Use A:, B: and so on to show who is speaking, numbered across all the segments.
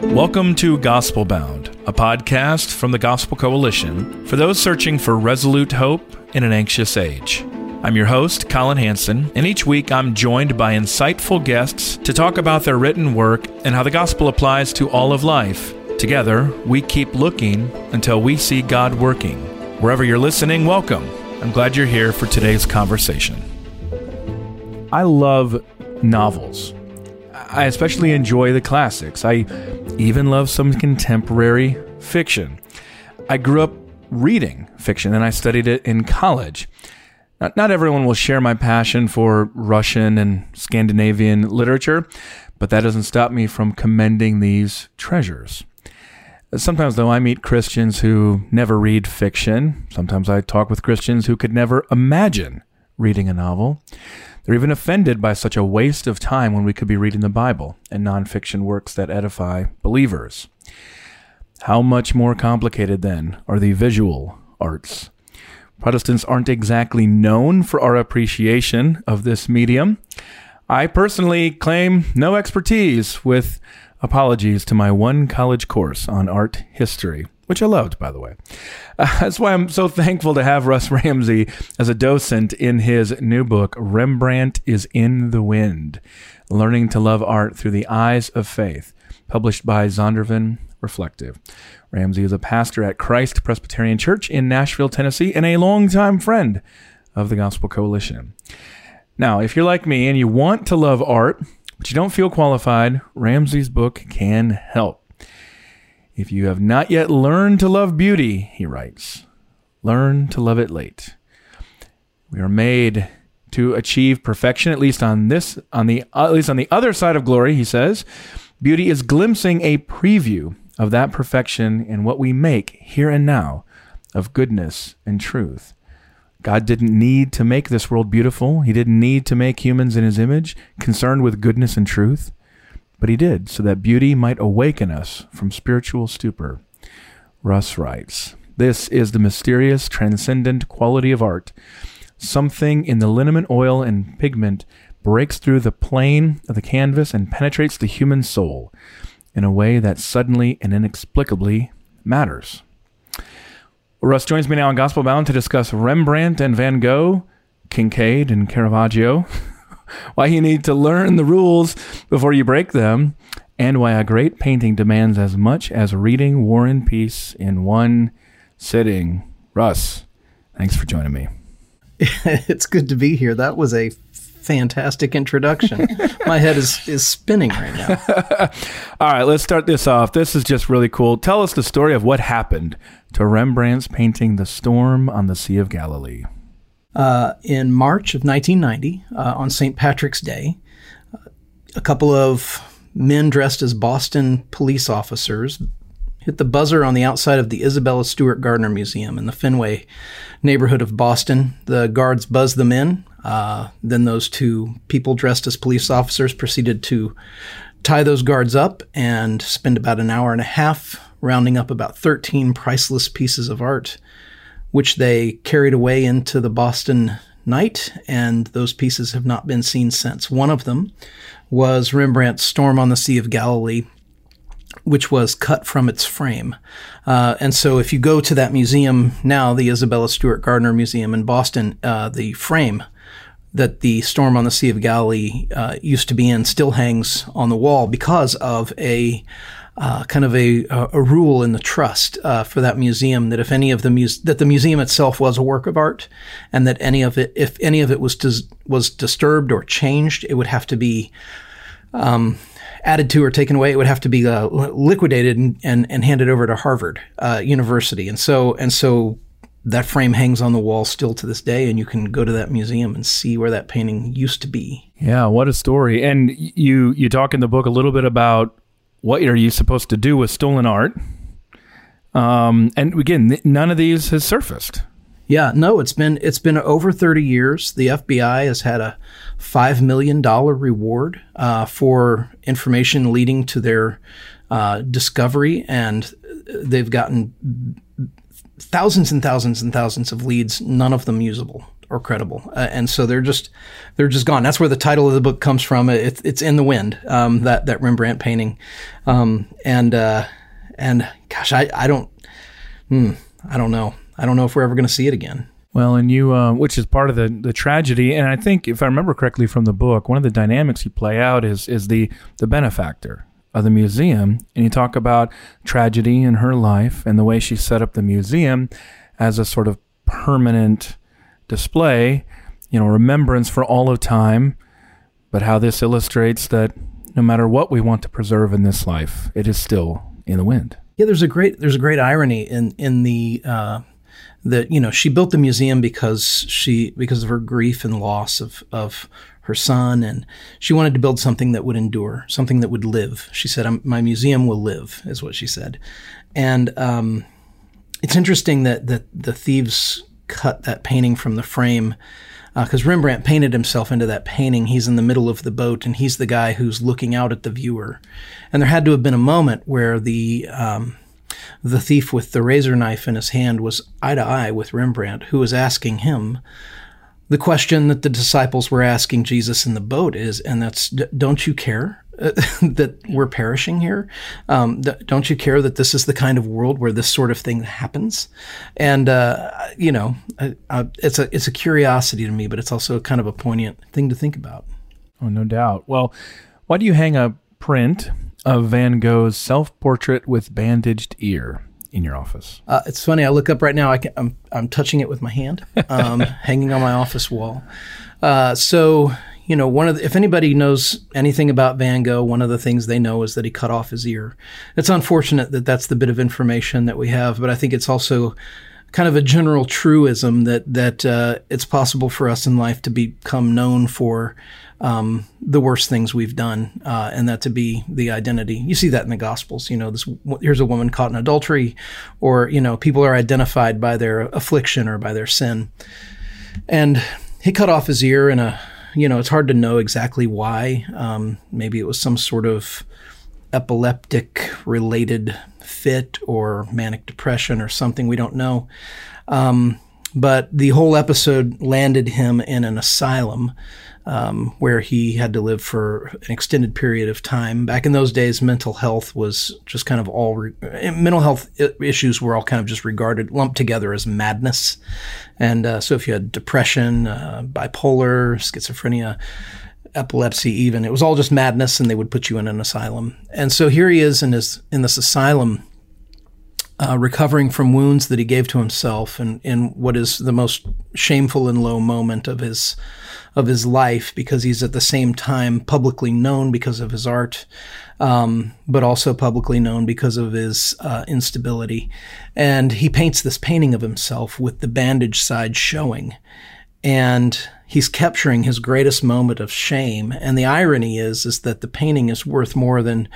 A: Welcome to Gospel Bound, a podcast from the Gospel Coalition for those searching for resolute hope in an anxious age. I'm your host, Collin Hansen, and each week I'm joined by insightful guests to talk about their written work and how the gospel applies to all of life. Together, we keep looking until we see God working. Wherever you're listening, welcome. I'm glad you're here for today's conversation. I love novels. I especially enjoy the classics. I even love some contemporary fiction. I grew up reading fiction and I studied it in college. Not, not everyone will share my passion for Russian and Scandinavian literature, but that doesn't stop me from commending these treasures. Sometimes, though, I meet Christians who never read fiction. Sometimes I talk with Christians who could never imagine reading a novel. They're even offended by such a waste of time when we could be reading the Bible and nonfiction works that edify believers. How much more complicated, then, are the visual arts? Protestants aren't exactly known for our appreciation of this medium. I personally claim no expertise, with apologies to my one college course on art history which I loved, by the way. Uh, that's why I'm so thankful to have Russ Ramsey as a docent in his new book, Rembrandt is in the Wind Learning to Love Art Through the Eyes of Faith, published by Zondervan Reflective. Ramsey is a pastor at Christ Presbyterian Church in Nashville, Tennessee, and a longtime friend of the Gospel Coalition. Now, if you're like me and you want to love art, but you don't feel qualified, Ramsey's book can help. If you have not yet learned to love beauty, he writes, learn to love it late. We are made to achieve perfection, at least on this, on the at least on the other side of glory, he says. Beauty is glimpsing a preview of that perfection in what we make here and now of goodness and truth. God didn't need to make this world beautiful. He didn't need to make humans in his image, concerned with goodness and truth. But he did, so that beauty might awaken us from spiritual stupor. Russ writes This is the mysterious, transcendent quality of art. Something in the liniment oil and pigment breaks through the plane of the canvas and penetrates the human soul in a way that suddenly and inexplicably matters. Russ joins me now on Gospel Bound to discuss Rembrandt and Van Gogh, Kinkade and Caravaggio. why you need to learn the rules before you break them, and why a great painting demands as much as reading War and Peace in one sitting. Russ, thanks for joining me.
B: it's good to be here. That was a fantastic introduction. My head is, is spinning right now.
A: All right, let's start this off. This is just really cool. Tell us the story of what happened to Rembrandt's painting The Storm on the Sea of Galilee
B: uh, in March of 1990 uh, on St. Patrick's Day. A couple of men dressed as Boston police officers hit the buzzer on the outside of the Isabella Stewart Gardner Museum in the Fenway neighborhood of Boston. The guards buzzed them in. Uh, then those two people dressed as police officers proceeded to tie those guards up and spend about an hour and a half rounding up about 13 priceless pieces of art which they carried away into the Boston night, and those pieces have not been seen since. One of them was Rembrandt's Storm on the Sea of Galilee, which was cut from its frame. Uh, and so if you go to that museum now, the Isabella Stewart Gardner Museum in Boston, uh, the frame that the Storm on the Sea of Galilee uh, used to be in still hangs on the wall because of a uh, kind of a, a rule in the trust uh, for that museum that if any of the muse- that the museum itself was a work of art, and that any of it, if any of it was dis- was disturbed or changed, it would have to be um, added to or taken away. It would have to be uh, liquidated and, and, and handed over to Harvard uh, University. And so and so that frame hangs on the wall still to this day, and you can go to that museum and see where that painting used to be.
A: Yeah, what a story! And you you talk in the book a little bit about what are you supposed to do with stolen art. Um, and again, none of these has surfaced.
B: Yeah, no, it's been it's been over 30 years. The FBI has had a five million dollar reward uh, for information leading to their uh, discovery, and they've gotten thousands and thousands and thousands of leads, none of them usable or credible, uh, and so they're just they're just gone. That's where the title of the book comes from. It, it's in the wind. Um, that that Rembrandt painting, um, and uh, and gosh, I I don't, hmm, I don't know. I don't know if we're ever going to see it again.
A: Well, and you, uh, which is part of the, the tragedy, and I think if I remember correctly from the book, one of the dynamics you play out is is the the benefactor of the museum, and you talk about tragedy in her life and the way she set up the museum as a sort of permanent display, you know, remembrance for all of time, but how this illustrates that no matter what we want to preserve in this life, it is still in the wind.
B: Yeah, there's a great there's a great irony in in the uh, that you know she built the museum because she because of her grief and loss of of her son, and she wanted to build something that would endure, something that would live. She said, "My museum will live," is what she said, and um, it's interesting that that the thieves cut that painting from the frame because uh, Rembrandt painted himself into that painting. He's in the middle of the boat, and he's the guy who's looking out at the viewer. And there had to have been a moment where the um, the thief with the razor knife in his hand was eye to eye with Rembrandt, who was asking him the question that the disciples were asking Jesus in the boat is, and that's, don't you care that we're perishing here? Um, don't you care that this is the kind of world where this sort of thing happens? And uh, you know, it's a it's a curiosity to me, but it's also kind of a poignant thing to think about.
A: Oh, no doubt. Well, why do you hang a print of Van Gogh's self-portrait with bandaged ear? in your office?
B: Uh, it's funny. I look up right now. I can, I'm I'm touching it with my hand, um, hanging on my office wall. Uh, so you know, one of the, if anybody knows anything about Van Gogh, one of the things they know is that he cut off his ear. It's unfortunate that that's the bit of information that we have, but I think it's also kind of a general truism that that uh, it's possible for us in life to become known for um, the worst things we've done, uh, and that to be the identity. You see that in the Gospels. You know, this here's a woman caught in adultery, or you know, people are identified by their affliction or by their sin. And he cut off his ear in a, you know, it's hard to know exactly why. Um, maybe it was some sort of epileptic related fit or manic depression or something. We don't know. Um, but the whole episode landed him in an asylum um, where he had to live for an extended period of time. Back in those days, mental health was just kind of all re- mental health issues were all kind of just regarded lumped together as madness. And uh, so, if you had depression, uh, bipolar, schizophrenia, epilepsy, even it was all just madness, and they would put you in an asylum. And so here he is in his in this asylum uh, recovering from wounds that he gave to himself and in what is the most shameful and low moment of his of his life because he's at the same time publicly known because of his art um, but also publicly known because of his uh, instability. And he paints this painting of himself with the bandage side showing. And he's capturing his greatest moment of shame. And the irony is is that the painting is worth more than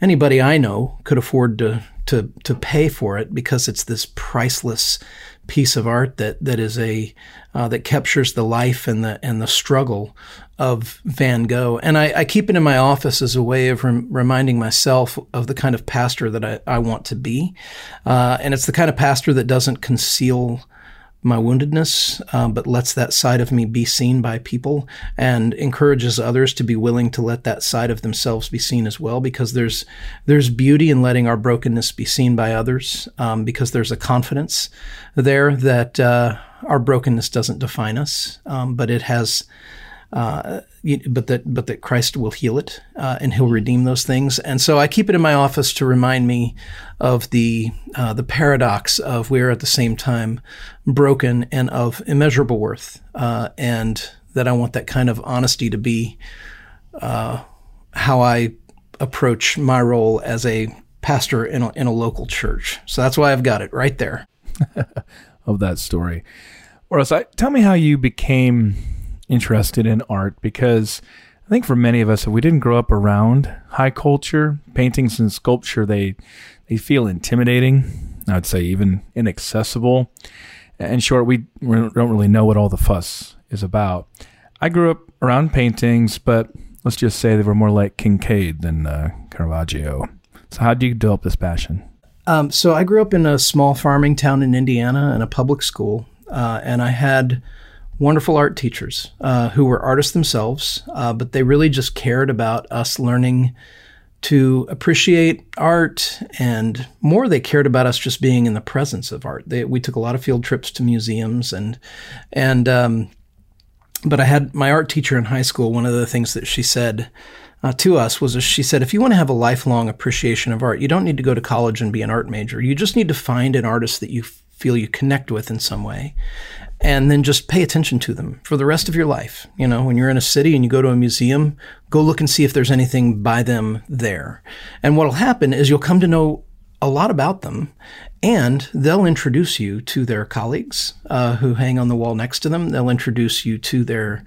B: anybody i know could afford to to to pay for it because it's this priceless piece of art that that is a uh, that captures the life and the and the struggle of Van Gogh. And I, I keep it in my office as a way of rem- reminding myself of the kind of pastor that I, I want to be. Uh, and it's the kind of pastor that doesn't conceal my woundedness, uh, but lets that side of me be seen by people and encourages others to be willing to let that side of themselves be seen as well. Because there's there's beauty in letting our brokenness be seen by others. Um, because there's a confidence there that uh, our brokenness doesn't define us, um, but it has uh, but that but that Christ will heal it uh, and He'll redeem those things. And so I keep it in my office to remind me of the uh, the paradox of we are at the same time broken and of immeasurable worth, uh, and that I want that kind of honesty to be uh, how I approach my role as a pastor in a, in a local church. So that's why I've got it right there.
A: of that story. Or else, I, tell me how you became interested in art because I think for many of us, if we didn't grow up around high culture, paintings and sculpture, they they feel intimidating. I would say even inaccessible. In short, we don't really know what all the fuss is about. I grew up around paintings, but let's just say they were more like Kinkade than uh, Caravaggio. So, how do you develop this passion?
B: Um, so, I grew up in a small farming town in Indiana in a public school, uh, and I had wonderful art teachers uh, who were artists themselves, uh, but they really just cared about us learning to appreciate art and more they cared about us just being in the presence of art. They, we took a lot of field trips to museums and and um, but i had my art teacher in high school one of the things that she said uh, to us was she said if you want to have a lifelong appreciation of art you don't need to go to college and be an art major. You just need to find an artist that you feel you connect with in some way and then just pay attention to them for the rest of your life. You know, when you're in a city and you go to a museum, go look and see if there's anything by them there. And what'll happen is you'll come to know a lot about them and they'll introduce you to their colleagues uh, who hang on the wall next to them. They'll introduce you to their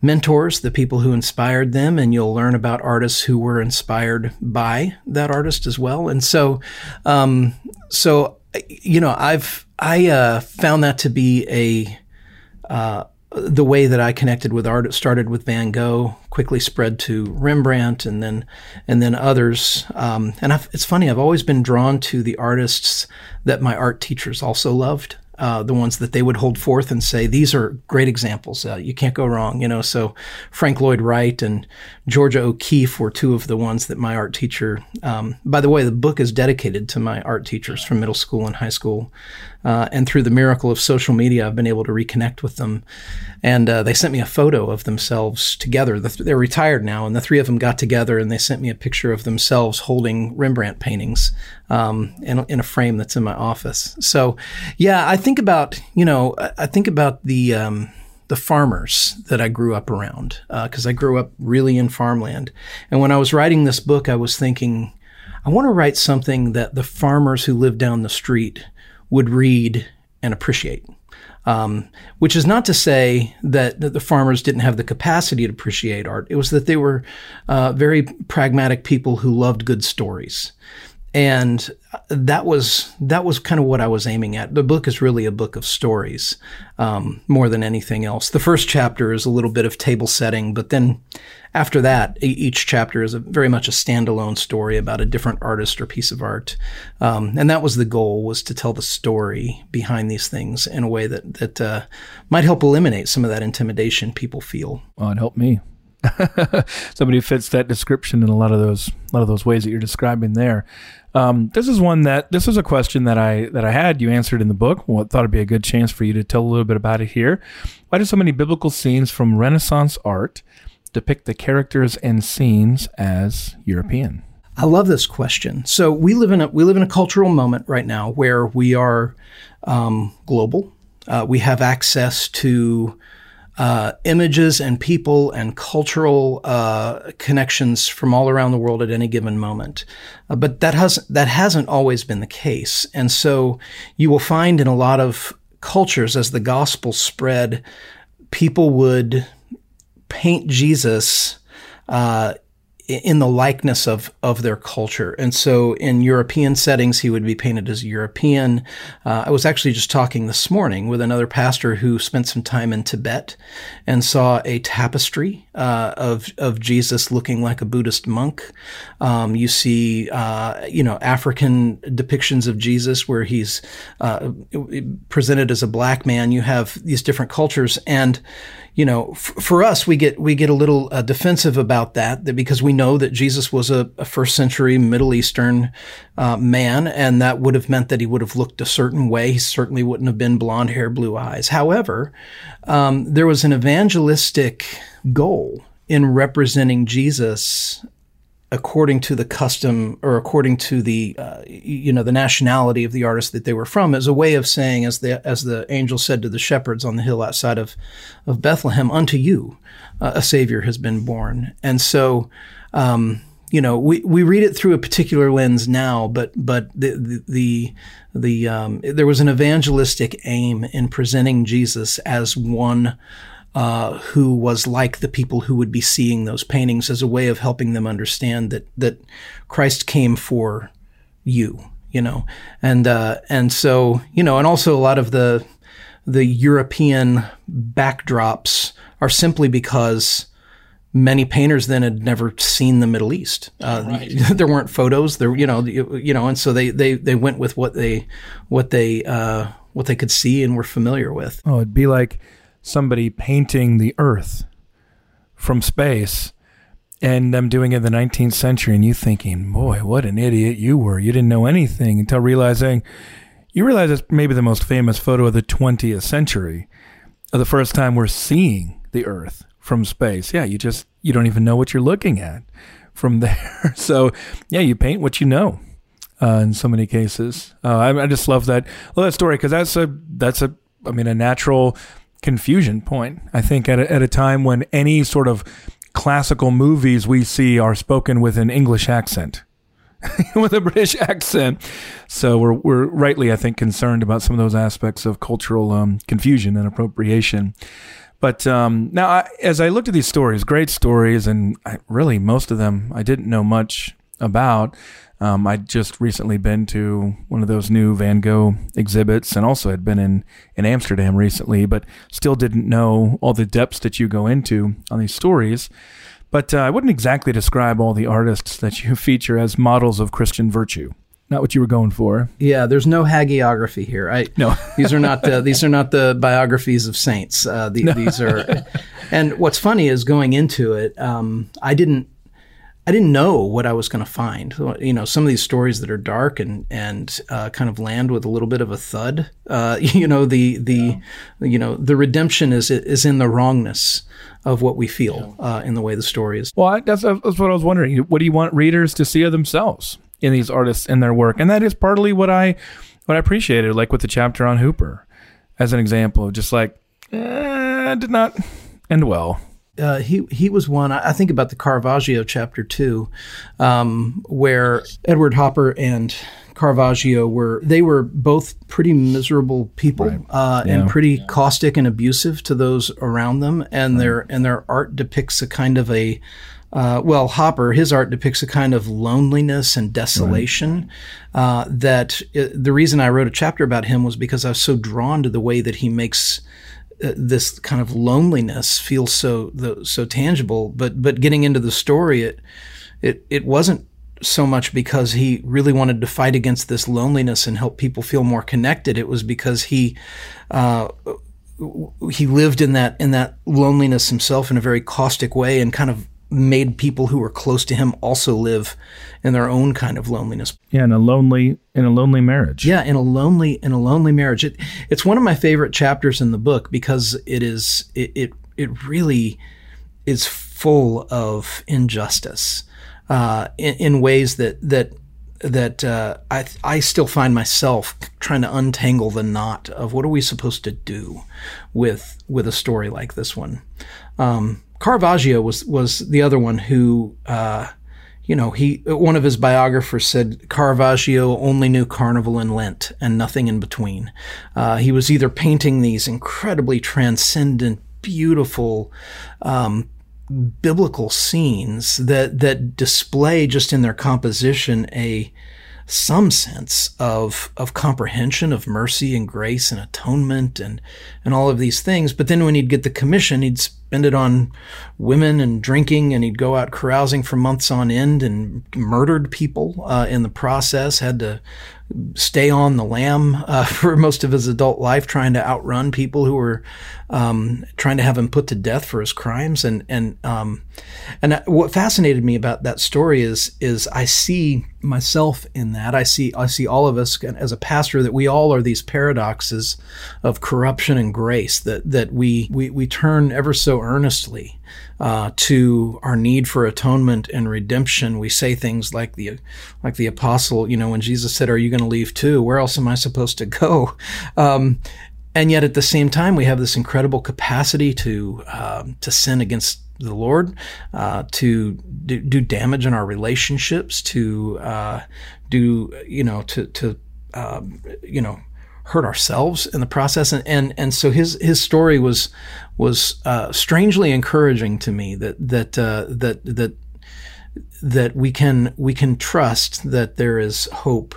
B: mentors, the people who inspired them, and you'll learn about artists who were inspired by that artist as well. And so, um, so you know, I've I uh, found that to be a uh, the way that I connected with art. It started with Van Gogh, quickly spread to Rembrandt, and then and then others. Um, and I've, it's funny, I've always been drawn to the artists that my art teachers also loved uh, the ones that they would hold forth and say, these are great examples. Uh, you can't go wrong, you know. So Frank Lloyd Wright and Georgia O'Keeffe were two of the ones that my art teacher. Um, by the way, the book is dedicated to my art teachers from middle school and high school. Uh, and through the miracle of social media, I've been able to reconnect with them. And uh, they sent me a photo of themselves together. they're retired now, and the three of them got together and they sent me a picture of themselves holding Rembrandt paintings um, in, in, a frame that's in my office. So, yeah, I think about you know I think about the um, the farmers that I grew up around because uh, I grew up really in farmland. And when I was writing this book, I was thinking, I want to write something that the farmers who live down the street would read and appreciate. Um, which is not to say that, that, the farmers didn't have the capacity to appreciate art. It was that they were uh, very pragmatic people who loved good stories and that was that was kind of what I was aiming at. The book is really a book of stories um, more than anything else. The first chapter is a little bit of table setting, but then after that, each chapter is a, very much a standalone story about a different artist or piece of art. Um, and that was the goal: was to tell the story behind these things in a way that that uh, might help eliminate some of that intimidation people feel.
A: Well, it helped me. Somebody fits that description in a lot of those a lot of those ways that you're describing there. Um, this is one that this is a question that I that I had you answered in the book. Well, I thought it'd be a good chance for you to tell a little bit about it here. Why do so many biblical scenes from Renaissance art depict the characters and scenes as European?
B: I love this question. So we live in a we live in a cultural moment right now where we are um, global. Uh, we have access to uh, images and people and cultural uh, connections from all around the world at any given moment. Uh, but that has that hasn't always been the case, and so you will find in a lot of cultures as the gospel spread, people would paint Jesus uh, in the likeness of of their culture. And so in European settings, he would be painted as European. Uh, I was actually just talking this morning with another pastor who spent some time in Tibet and saw a tapestry uh, of of Jesus looking like a Buddhist monk. Um, you see, uh, you know, African depictions of Jesus where he's uh, presented as a black man. You have these different cultures and you know, f- for us, we get we get a little uh, defensive about that, that because we know that Jesus was a, a first century Middle Eastern uh, man, and that would have meant that he would have looked a certain way. He certainly wouldn't have been blonde hair, blue eyes. However, um, there was an evangelistic goal in representing Jesus according to the custom or according to the uh, you know the nationality of the artist that they were from as a way of saying as the as the angel said to the shepherds on the hill outside of of Bethlehem unto you uh, a savior has been born. And so um, you know, we, we read it through a particular lens now, but but the the the, the um, there was an evangelistic aim in presenting Jesus as one uh, who was like the people who would be seeing those paintings as a way of helping them understand that that Christ came for you, you know, and uh, and so you know, and also a lot of the the European backdrops are simply because many painters then had never seen the Middle East. Uh, right. there weren't photos there, you know, you know, and so they, they, they went with what they, what they, uh, what they could see and were familiar with.
A: Oh, it'd be like somebody painting the earth from space and them doing it in the 19th century and you thinking, boy, what an idiot you were. You didn't know anything until realizing, you realize it's maybe the most famous photo of the 20th century, of the first time we're seeing the earth from space. Yeah, you just you don't even know what you're looking at from there. So yeah, you paint what you know. Uh, in so many cases, uh, I, I, just love that love that story because that's a that's a I mean a natural confusion point. I think at a, at a time when any sort of classical movies we see are spoken with an English accent. with a British accent. So we're we're rightly, I think, concerned about some of those aspects of cultural um, confusion and appropriation. But um, now, I, as I looked at these stories, great stories, and I, really most of them I didn't know much about. Um, I'd just recently been to one of those new Van Gogh exhibits, and also had been in in Amsterdam recently, but still didn't know all the depths that you go into on these stories. But uh, I wouldn't exactly describe all the artists that you feature as models of Christian virtue not what you were going for.
B: Yeah, there's no hagiography here. I no. these are not the these are not the biographies of saints. Uh, the, no. These are, and what's funny is going into it, um, I didn't. I didn't know what I was going to find. You know, some of these stories that are dark and and uh, kind of land with a little bit of a thud. Uh, you know, the the yeah. you know the redemption is is in the wrongness of what we feel uh, in the way the story is.
A: Well, I, that's, that's what I was wondering. What do you want readers to see of themselves? in these artists and their work, and that is partly what I what I appreciated, like with the chapter on Hopper, as an example of just like eh, did not end well.
B: Uh, he he was one. I think about the Caravaggio chapter two, um, where Edward Hopper and Caravaggio were they were both pretty miserable people right. uh, yeah. and pretty yeah. caustic and abusive to those around them, and right. their and their art depicts a kind of a uh, well, Hopper, his art depicts a kind of loneliness and desolation. Right. Uh, that it, uh, the reason I wrote a chapter about him was because I was so drawn to the way that he makes uh, this kind of loneliness feels so the, so tangible. But but getting into the story, it it it wasn't so much because he really wanted to fight against this loneliness and help people feel more connected. It was because he. Uh, he lived in that in that loneliness himself in a very caustic way and kind of made people who were close to him also live in their own kind of loneliness.
A: Yeah, in a lonely in a lonely marriage.
B: Yeah, in a lonely in a lonely marriage. It, it's one of my favorite chapters in the book because it is it it, it really is full of injustice uh, in, in ways that that that uh, I I still find myself trying to untangle the knot of what are we supposed to do with with a story like this one. Um, Caravaggio was was the other one who, uh, you know, he one of his biographers said Caravaggio only knew Carnival and Lent and nothing in between. Uh, he was either painting these incredibly transcendent, beautiful. Um, biblical scenes that that display just in their composition a some sense of of comprehension of mercy and grace and atonement and and all of these things but then when he'd get the commission he'd spend it on women and drinking, and he'd go out carousing for months on end and murdered people uh, in the process. Had to stay on the lam uh, for most of his adult life, trying to outrun people who were um, trying to have him put to death for his crimes. And and um, and what fascinated me about that story is is I see myself in that. I see I see all of us as a pastor that we all are these paradoxes of corruption and grace that that we we we turn ever so earnestly uh, to our need for atonement and redemption. We say things like the like the apostle, you know, when Jesus said, "Are you going to leave too? Where else am I supposed to go?" Um, and yet, at the same time, we have this incredible capacity to um, to sin against the Lord, uh, to do, do, damage in our relationships, to uh, do you know to to um, you know hurt ourselves in the process, and and, and so his his story was was uh, strangely encouraging to me that that uh, that that that we can we can trust that there is hope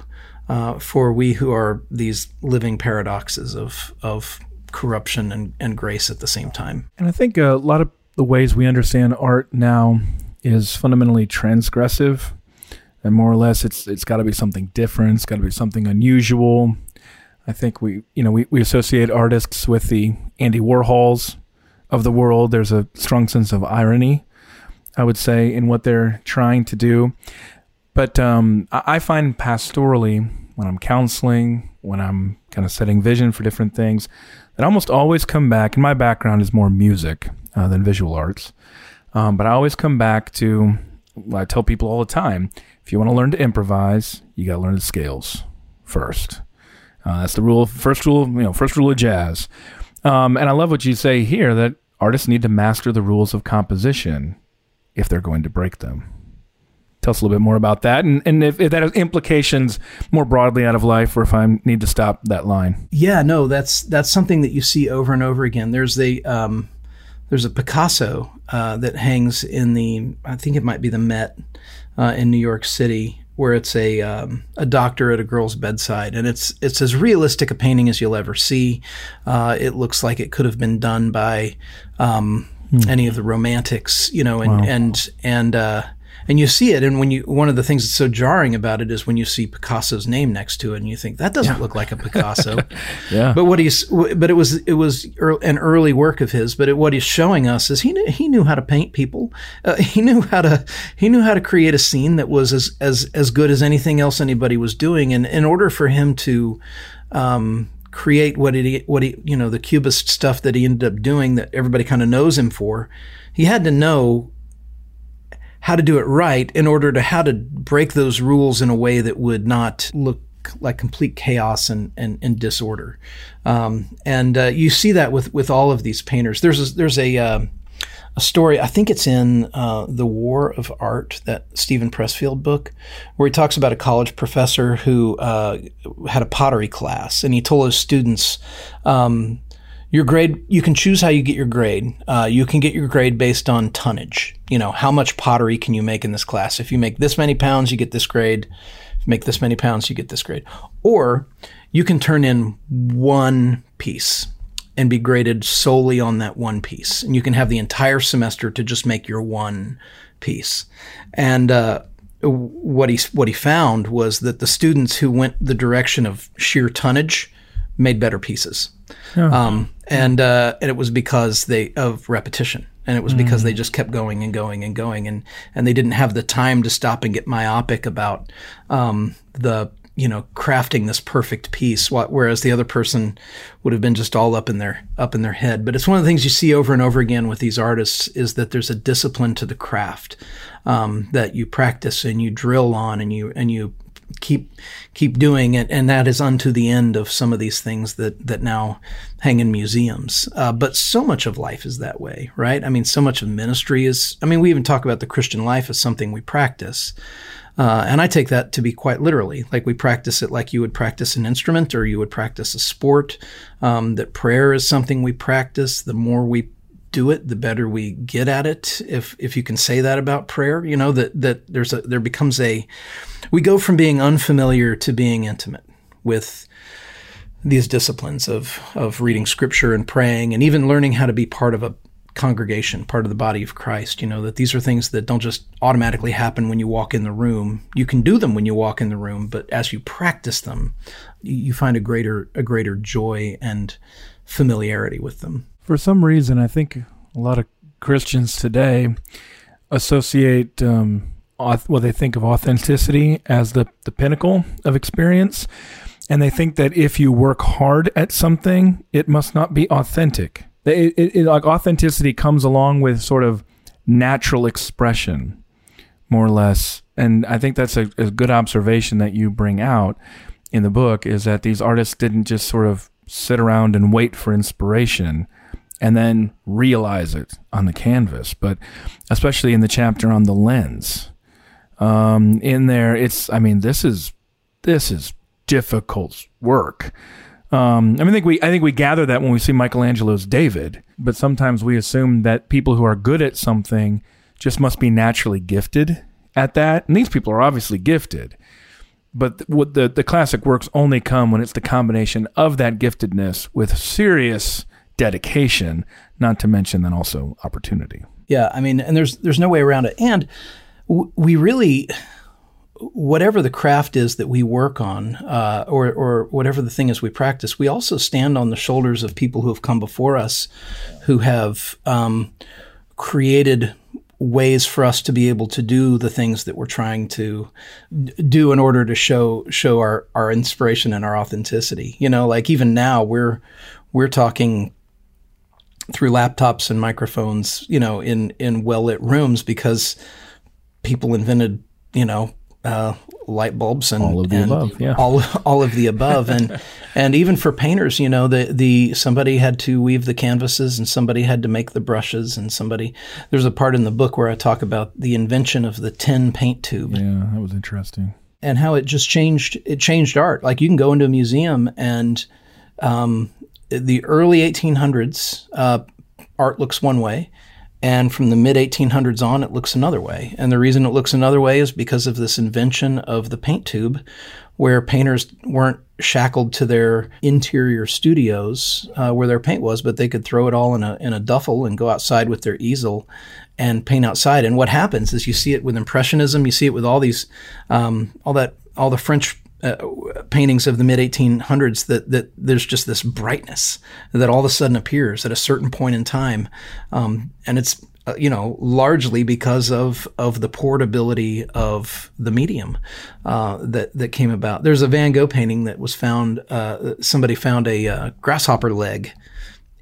B: uh, for we who are these living paradoxes of of corruption and, and grace at the same time.
A: And I think a lot of the ways we understand art now is fundamentally transgressive, and more or less, it's it's got to be something different. It's got to be something unusual. I think we you know we, we associate artists with the Andy Warhols of the world. There's a strong sense of irony, I would say, in what they're trying to do. But um, I find pastorally, when I'm counseling, when I'm kind of setting vision for different things, that I almost always come back, and my background is more music uh, than visual arts. Um, but I always come back to, I tell people all the time, if you want to learn to improvise, you got to learn the scales first. Uh, that's the rule, first rule, you know, first rule of jazz. Um, and I love what you say here that artists need to master the rules of composition if they're going to break them. Tell us a little bit more about that, and, and if, if that has implications more broadly out of life, or if I need to stop that line.
B: Yeah, no, that's that's something that you see over and over again. There's a um, there's a Picasso uh, that hangs in the I think it might be the Met uh, in New York City, where it's a um, a doctor at a girl's bedside, and it's it's as realistic a painting as you'll ever see. Uh, it looks like it could have been done by um, hmm. any of the romantics, you know, and wow. and and uh, and you see it. And when you, one of the things that's so jarring about it is when you see Picasso's name next to it, and you think that doesn't yeah. look like a Picasso.
A: yeah.
B: But what he's, but it was, it was an early work of his. But it, what he's showing us is he knew, he knew how to paint people. Uh, he knew how to, he knew how to create a scene that was as as as good as anything else anybody was doing. And in order for him to, um, create what he what he you know the cubist stuff that he ended up doing that everybody kind of knows him for he had to know how to do it right in order to how to break those rules in a way that would not look like complete chaos and, and, and disorder. Um, and uh, you see that with, with all of these painters. There's a, there's a, uh, a story, I think it's in uh, The War of Art, that Steven Pressfield book, where he talks about a college professor who uh, had a pottery class. And he told his students, um, your grade you can choose how you get your grade. Uh, you can get your grade based on tonnage. You know how much pottery can you make in this class? If you make this many pounds you get this grade. If you make this many pounds you get this grade. Or you can turn in one piece and be graded solely on that one piece. And you can have the entire semester to just make your one piece. And uh, what he what he found was that the students who went the direction of sheer tonnage made better pieces Oh. Um, and uh, and it was because they of repetition, and it was because they mm. just kept going and going and going, and and they didn't have the time to stop and get myopic about um, the you know crafting this perfect piece, whereas the other person would have been just all up in their up in their head. But it's one of the things you see over and over again with these artists is that there's a discipline to the craft um, that you practice and you drill on and you and you keep keep doing it, and that is unto the end of some of these things that that now hang in museums. Uh, but so much of life is that way, right? I mean, so much of ministry is. I mean, we even talk about the Christian life as something we practice. Uh, and I take that to be quite literally. Like we practice it like you would practice an instrument or you would practice a sport. Um, that prayer is something we practice. The more we do it, the better we get at it. If if you can say that about prayer, you know that that there's a there becomes a we go from being unfamiliar to being intimate with these disciplines of of reading scripture and praying and even learning how to be part of a congregation, part of the body of Christ. You know, that these are things that don't just automatically happen when you walk in the room. You can do them when you walk in the room, but as you practice them, you find a greater a greater joy and familiarity with them.
A: For some reason, I think a lot of Christians today associate um, well, they think of authenticity as the, the pinnacle of experience. And they think that if you work hard at something, it must not be authentic. It, it, it, like authenticity comes along with sort of natural expression, more or less. And I think that's a, a good observation that you bring out in the book is that these artists didn't just sort of sit around and wait for inspiration. And then realize it on the canvas. But especially in the chapter on the lens, um, in there, it's I mean this is this is difficult work. Um, I mean, I think we I think we gather that when we see Michelangelo's David, but sometimes we assume that people who are good at something just must be naturally gifted at that, and these people are obviously gifted. But what the the classic works only come when it's the combination of that giftedness with serious dedication, not to mention then also opportunity.
B: Yeah, I mean, and there's there's no way around it, and we really whatever the craft is that we work on, uh, or or whatever the thing is we practice, we also stand on the shoulders of people who have come before us, who have um, created ways for us to be able to do the things that we're trying to do in order to show show our our inspiration and our authenticity. You know, like even now we're we're talking through laptops and microphones, you know, in in well lit rooms because people invented, you know, uh, light bulbs and
A: all of the
B: and
A: above, yeah.
B: all all of the above, and and even for painters, you know, the the somebody had to weave the canvases and somebody had to make the brushes and somebody. There's a part in the book where I talk about the invention of the tin paint tube.
A: Yeah, that was interesting.
B: And how it just changed it changed art. Like you can go into a museum and um, the early 1800s uh, art looks one way and from the mid 1800s on, it looks another way. And the reason it looks another way is because of this invention of the paint tube, where painters weren't shackled to their interior studios uh, where their paint was, but they could throw it all in a, in a duffel and go outside with their easel and paint outside. And what happens is you see it with Impressionism, you see it with all these, um, all that, all the French uh, paintings of the mid 1800s that that there's just this brightness that all of a sudden appears at a certain point in time, um, and it's uh, you know largely because of of the portability of the medium uh, that that came about. There's a Van Gogh painting that was found. Uh, somebody found a uh, grasshopper leg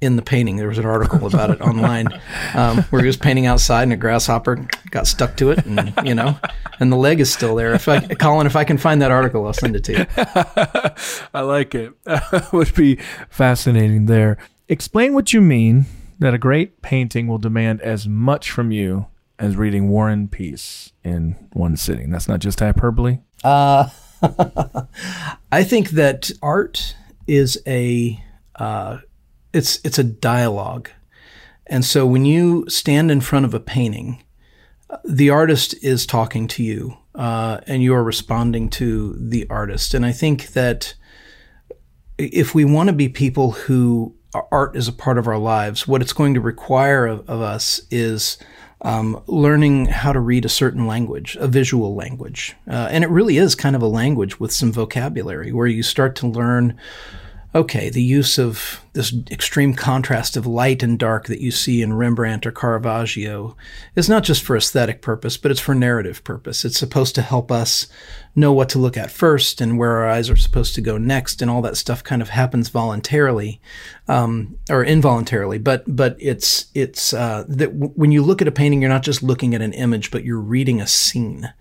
B: in the painting. There was an article about it online um, where he was painting outside and a grasshopper got stuck to it, and you know, and the leg is still there. If I, Collin, if I can find that article, I'll send it to you.
A: I like it. would be fascinating there. Explain what you mean that a great painting will demand as much from you as reading War and Peace in one sitting. That's not just hyperbole.
B: Uh, I think that art is a uh, it's it's a dialogue. And so when you stand in front of a painting, the artist is talking to you, uh, and you are responding to the artist. And I think that if we want to be people who art is a part of our lives, what it's going to require of, of us is um, learning how to read a certain language, a visual language. Uh, and it really is kind of a language with some vocabulary where you start to learn okay, the use of this extreme contrast of light and dark that you see in Rembrandt or Caravaggio is not just for aesthetic purpose, but it's for narrative purpose. It's supposed to help us know what to look at first and where our eyes are supposed to go next, and all that stuff kind of happens voluntarily um, or involuntarily. But but it's it's uh, that w- when you look at a painting, you're not just looking at an image, but you're reading a scene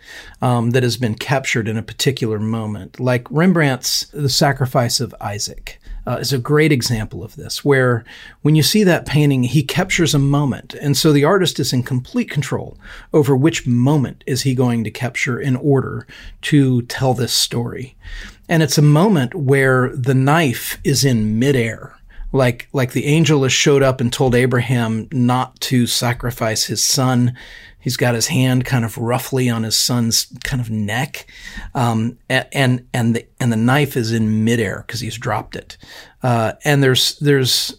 B: um, that has been captured in a particular moment, like Rembrandt's The Sacrifice of Isaac uh, is a great example of this, where when you see that painting, he captures a moment. And so the artist is in complete control over which moment is he going to capture in order to tell this story. And it's a moment where the knife is in midair like like the angel has showed up and told Abraham not to sacrifice his son. He's got his hand kind of roughly on his son's kind of neck, um, and and the and the knife is in midair because he's dropped it. Uh, and there's there's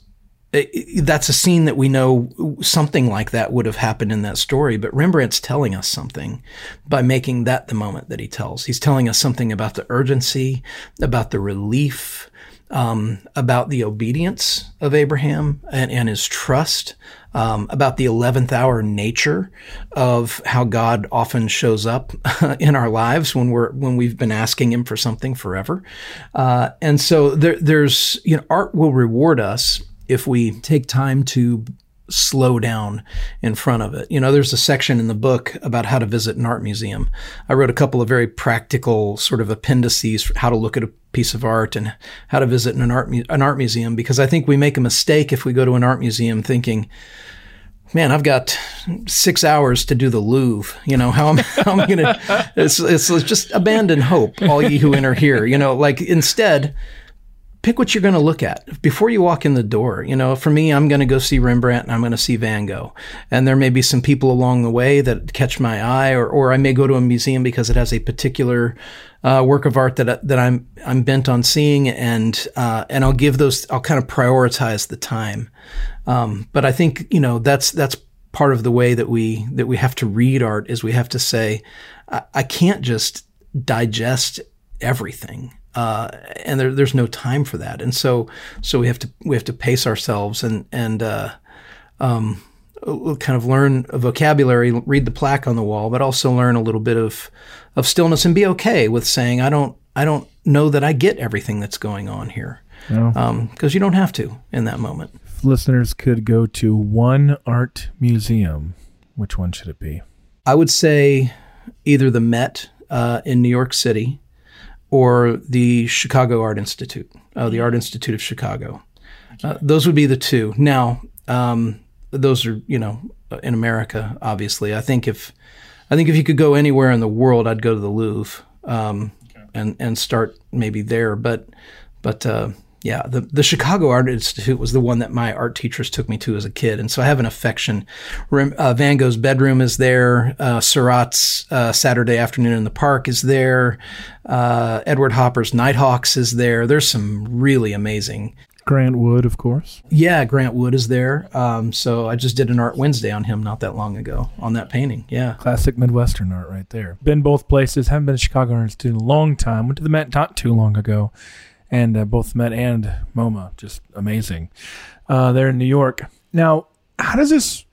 B: that's a scene that we know something like that would have happened in that story. But Rembrandt's telling us something by making that the moment that he tells. He's telling us something about the urgency, about the relief, um, about the obedience of Abraham and, and his trust, um, about the 11th hour nature of how God often shows up in our lives when we're, when we've been asking him for something forever. Uh, and so there, there's, you know, art will reward us if we take time to slow down in front of it. You know, there's a section in the book about how to visit an art museum. I wrote a couple of very practical sort of appendices for how to look at a piece of art and how to visit an art mu- an art museum because I think we make a mistake if we go to an art museum thinking, man, I've got six hours to do the Louvre. You know how am how am I going to? It's it's just abandon hope, all ye who enter here. You know, like instead pick what you're going to look at before you walk in the door. You know, for me, I'm going to go see Rembrandt and I'm going to see Van Gogh. And there may be some people along the way that catch my eye, or, or I may go to a museum because it has a particular uh, work of art that that I'm I'm bent on seeing, and uh, and I'll give those. I'll kind of prioritize the time. Um, but I think you know that's that's part of the way that we that we have to read art is we have to say, I, I can't just digest everything uh, and there, there's no time for that. And so, so we have to we have to pace ourselves and and uh, um, kind of learn a vocabulary, read the plaque on the wall, but also learn a little bit of of stillness and be okay with saying I don't I don't know that I get everything that's going on here because no. um, you don't have to in that moment.
A: If listeners could go to one art museum, which one should it be?
B: I would say either the Met uh, in New York City or the Chicago Art Institute, uh, the Art Institute of Chicago. Uh, those would be the two. Now, um, those are you know in America, obviously. I think if I think if you could go anywhere in the world, I'd go to the Louvre um, okay. and and start maybe there. But but uh, yeah, the, the Chicago Art Institute was the one that my art teachers took me to as a kid. And so I have an affection. Uh, Van Gogh's bedroom is there. Uh, Seurat's uh, Saturday Afternoon in the Park is there. Uh, Edward Hopper's Nighthawks is there. There's some really amazing.
A: Grant Wood, of course.
B: Yeah, Grant Wood is there. Um, so I just did an Art Wednesday on him not that long ago on that painting. Yeah.
A: Classic Midwestern art right there. Been both places. Haven't been to Chicago Art Institute in a long time. Went to the Met not too long ago and uh, both Met and MoMA, just amazing. Uh, there in New York. Now, how does this?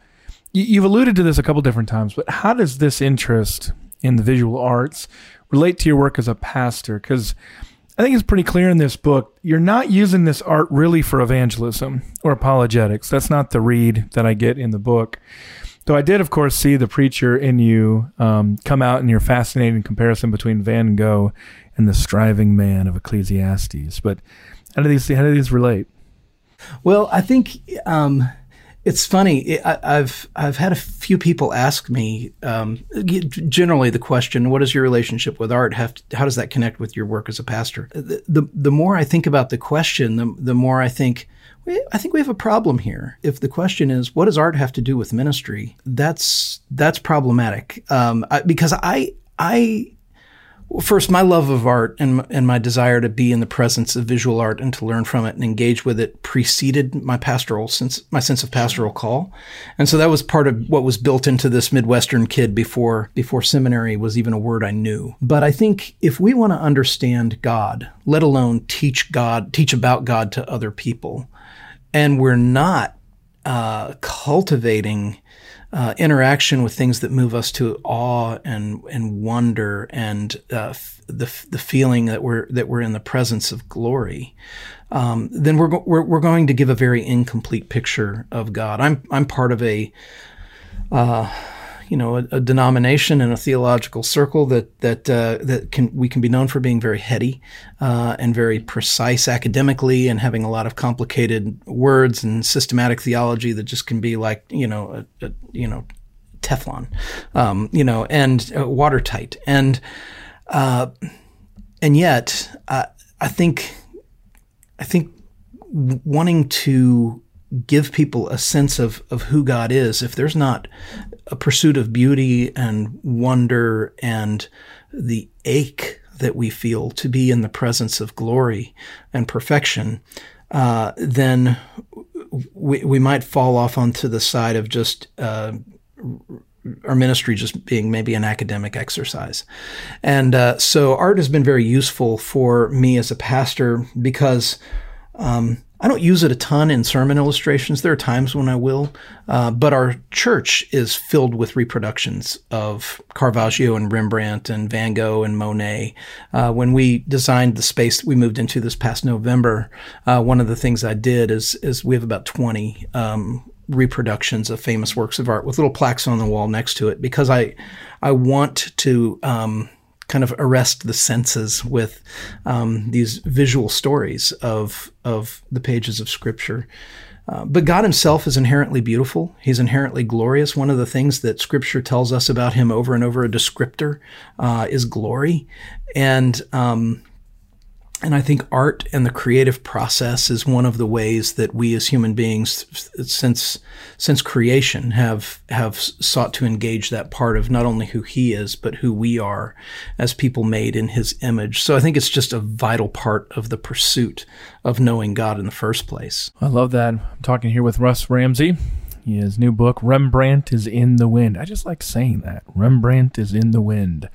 A: You've alluded to this a couple different times, but how does this interest in the visual arts relate to your work as a pastor? Because I think it's pretty clear in this book, you're not using this art really for evangelism or apologetics. That's not the read that I get in the book. Though I did, of course, see the preacher in you um, come out in your fascinating comparison between Van Gogh and the striving man of Ecclesiastes. But how do these how do these relate?
B: Well, I think um, it's funny. I, have I've had a few people ask me um, generally the question, "What is your relationship with art? How, how does that connect with your work as a pastor?" The, the, the more I think about the question, the the more I think. I think we have a problem here. If the question is, what does art have to do with ministry? That's that's problematic um, I, because I I well, first, my love of art and, and my desire to be in the presence of visual art and to learn from it and engage with it preceded my pastoral sense, my sense of pastoral call, and so that was part of what was built into this Midwestern kid before before seminary was even a word I knew. But I think if we want to understand God, let alone teach God, teach about God to other people, and we're not uh, cultivating uh, interaction with things that move us to awe and and wonder and uh, f- the the feeling that we're that we're in the presence of glory, um, then we're, go- we're we're going to give a very incomplete picture of God. I'm I'm part of a uh, you know, a, a, denomination and a theological circle that that uh, that can we can be known for being very heady uh, and very precise academically and having a lot of complicated words and systematic theology that just can be like you know a, a you know Teflon, um, you know, and uh, watertight. And uh, and yet I think I think wanting to give people a sense of, of who God is, if there's not a pursuit of beauty and wonder and the ache that we feel to be in the presence of glory and perfection, uh, then we, we might fall off onto the side of just uh, our ministry just being maybe an academic exercise. And uh, so art has been very useful for me as a pastor because um, I don't use it a ton in sermon illustrations. There are times when I will, uh, but our church is filled with reproductions of Caravaggio and Rembrandt and Van Gogh and Monet. Uh, when we designed the space that we moved into this past November, uh, one of the things I did is is we have about twenty um, reproductions of famous works of art with little plaques on the wall next to it because I I want to. Um, kind of arrest the senses with um, these visual stories of of the pages of Scripture. Uh, but God Himself is inherently beautiful. He's inherently glorious. One of the things that Scripture tells us about Him over and over, a descriptor, uh, is glory. And um, and I think art and the creative process is one of the ways that we as human beings, since since creation, have have sought to engage that part of not only who He is, but who we are as people made in His image. So I think it's just a vital part of the pursuit of knowing God in the first place.
A: I love that. I'm talking here with Russ Ramsey. His new book, Rembrandt is in the Wind. I just like saying that. Rembrandt is in the Wind.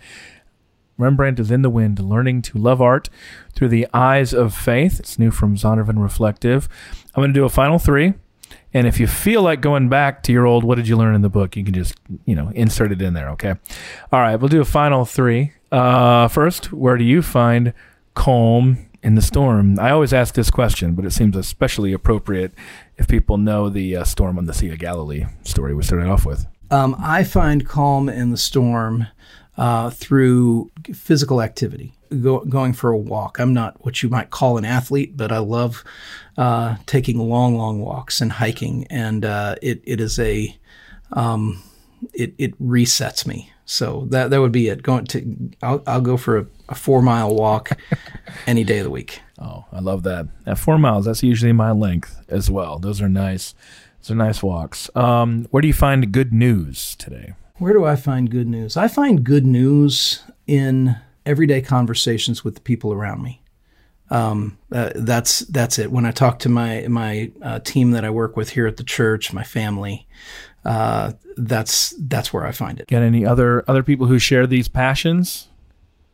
A: Rembrandt is in the Wind, learning to love art through the eyes of faith. It's new from Zondervan Reflective. I'm going to do a final three. And if you feel like going back to your old, what did you learn in the book? You can just, you know, insert it in there. Okay. All right. We'll do a final three. Uh, first, where do you find calm in the storm? I always ask this question, but it seems especially appropriate if people know the uh, storm on the Sea of Galilee story we started off with.
B: Um, I find calm in the storm uh, through physical activity, go, going for a walk. I'm not what you might call an athlete, but I love uh, taking long, long walks and hiking, and uh, it it is a um, it it resets me. So that that would be it. Going to I'll, I'll go for a, a four mile walk any day of the week.
A: Oh, I love that. At four miles, that's usually my length as well. Those are nice. Those are nice walks. Um, where do you find good news today?
B: Where do I find good news? I find good news in everyday conversations with the people around me. Um, uh, that's that's it. When I talk to my my uh, team that I work with here at the church, my family, uh, that's that's where I find it.
A: Got any other other people who share these passions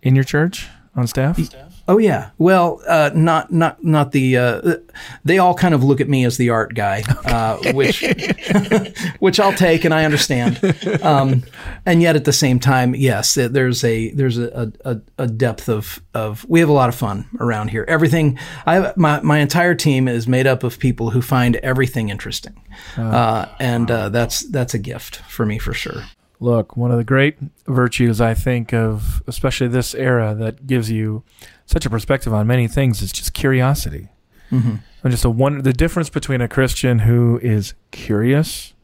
A: in your church on staff?
B: Oh yeah. Well, uh, not not not the. Uh, they all kind of look at me as the art guy, uh, which which I'll take and I understand. Um, and yet at the same time, yes, there's a there's a, a, a, depth of of we have a lot of fun around here. Everything I my my entire team is made up of people who find everything interesting, uh, and uh, that's that's a gift for me for sure.
A: Look, one of the great virtues I think of, especially this era, that gives you such a perspective on many things is just curiosity. Mm-hmm. And just a wonder the difference between a Christian who is curious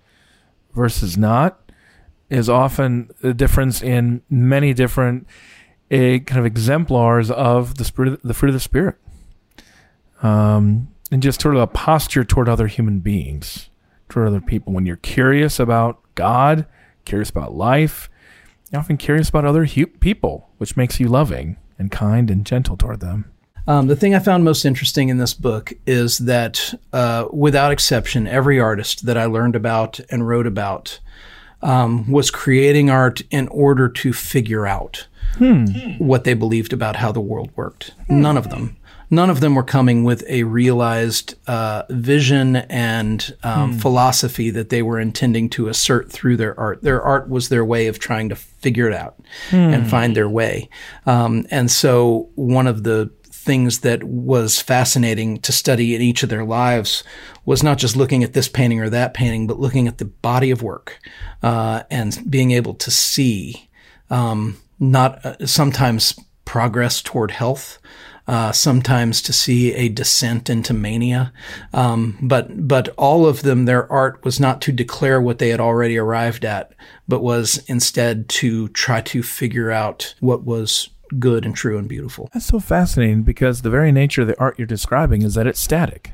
A: versus not is often the difference in many different a kind of exemplars of the spirit, the fruit of the spirit, um, and just sort of a posture toward other human beings, toward other people. When you're curious about God, curious about life, you're often curious about other hu- people, which makes you loving and kind and gentle toward them.
B: Um, the thing I found most interesting in this book is that, uh, without exception, every artist that I learned about and wrote about um, was creating art in order to figure out hmm. what they believed about how the world worked. None of them none of them were coming with a realized uh, vision and um, hmm. philosophy that they were intending to assert through their art. Their art was their way of trying to figure it out hmm. and find their way. Um, and so one of the things that was fascinating to study in each of their lives was not just looking at this painting or that painting, but looking at the body of work uh, and being able to see um, not uh, sometimes progress toward health, uh, sometimes to see a descent into mania. Um, but but all of them, their art was not to declare what they had already arrived at, but was instead to try to figure out what was good and true and beautiful.
A: That's so fascinating because the very nature of the art you're describing is that it's static.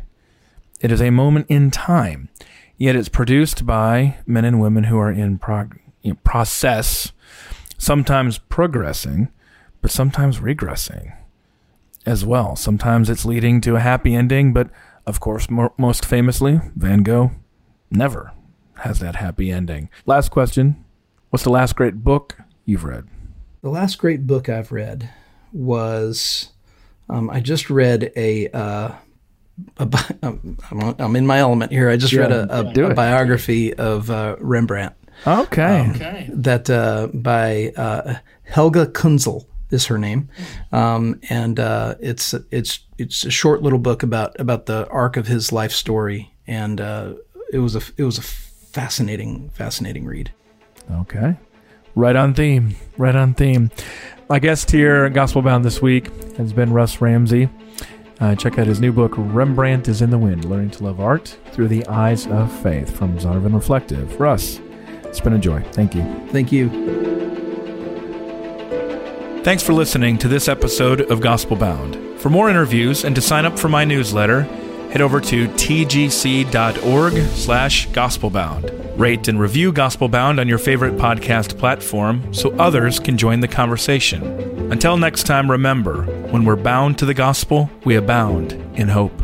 A: It is a moment in time, yet it's produced by men and women who are in prog- you know, process, sometimes progressing, but sometimes regressing as well. Sometimes it's leading to a happy ending, but of course, more, most famously, Van Gogh never has that happy ending. Last question What's the last great book you've read?
B: The last great book I've read was um, I just read a. Uh, a, um, I'm in my element here. I just yeah, read a, a, a biography of uh, Rembrandt.
A: Okay. Um,
B: okay. That uh, by uh, Helga Kunzel is her name, um, and uh, it's it's it's a short little book about about the arc of his life story, and uh, it was a it was a fascinating fascinating read.
A: Okay, right on theme, right on theme. My guest here, Gospel Bound this week, has been Russ Ramsey. Uh, check out his new book, Rembrandt is in the Wind Learning to Love Art Through the Eyes of Faith from Zondervan Reflective. Russ, it's been a joy. Thank you.
B: Thank you.
A: Thanks for listening to this episode of Gospel Bound. For more interviews and to sign up for my newsletter, head over to tgc.org slash gospelbound. Rate and review Gospel Bound on your favorite podcast platform so others can join the conversation. Until next time, remember, when we're bound to the gospel, we abound in hope.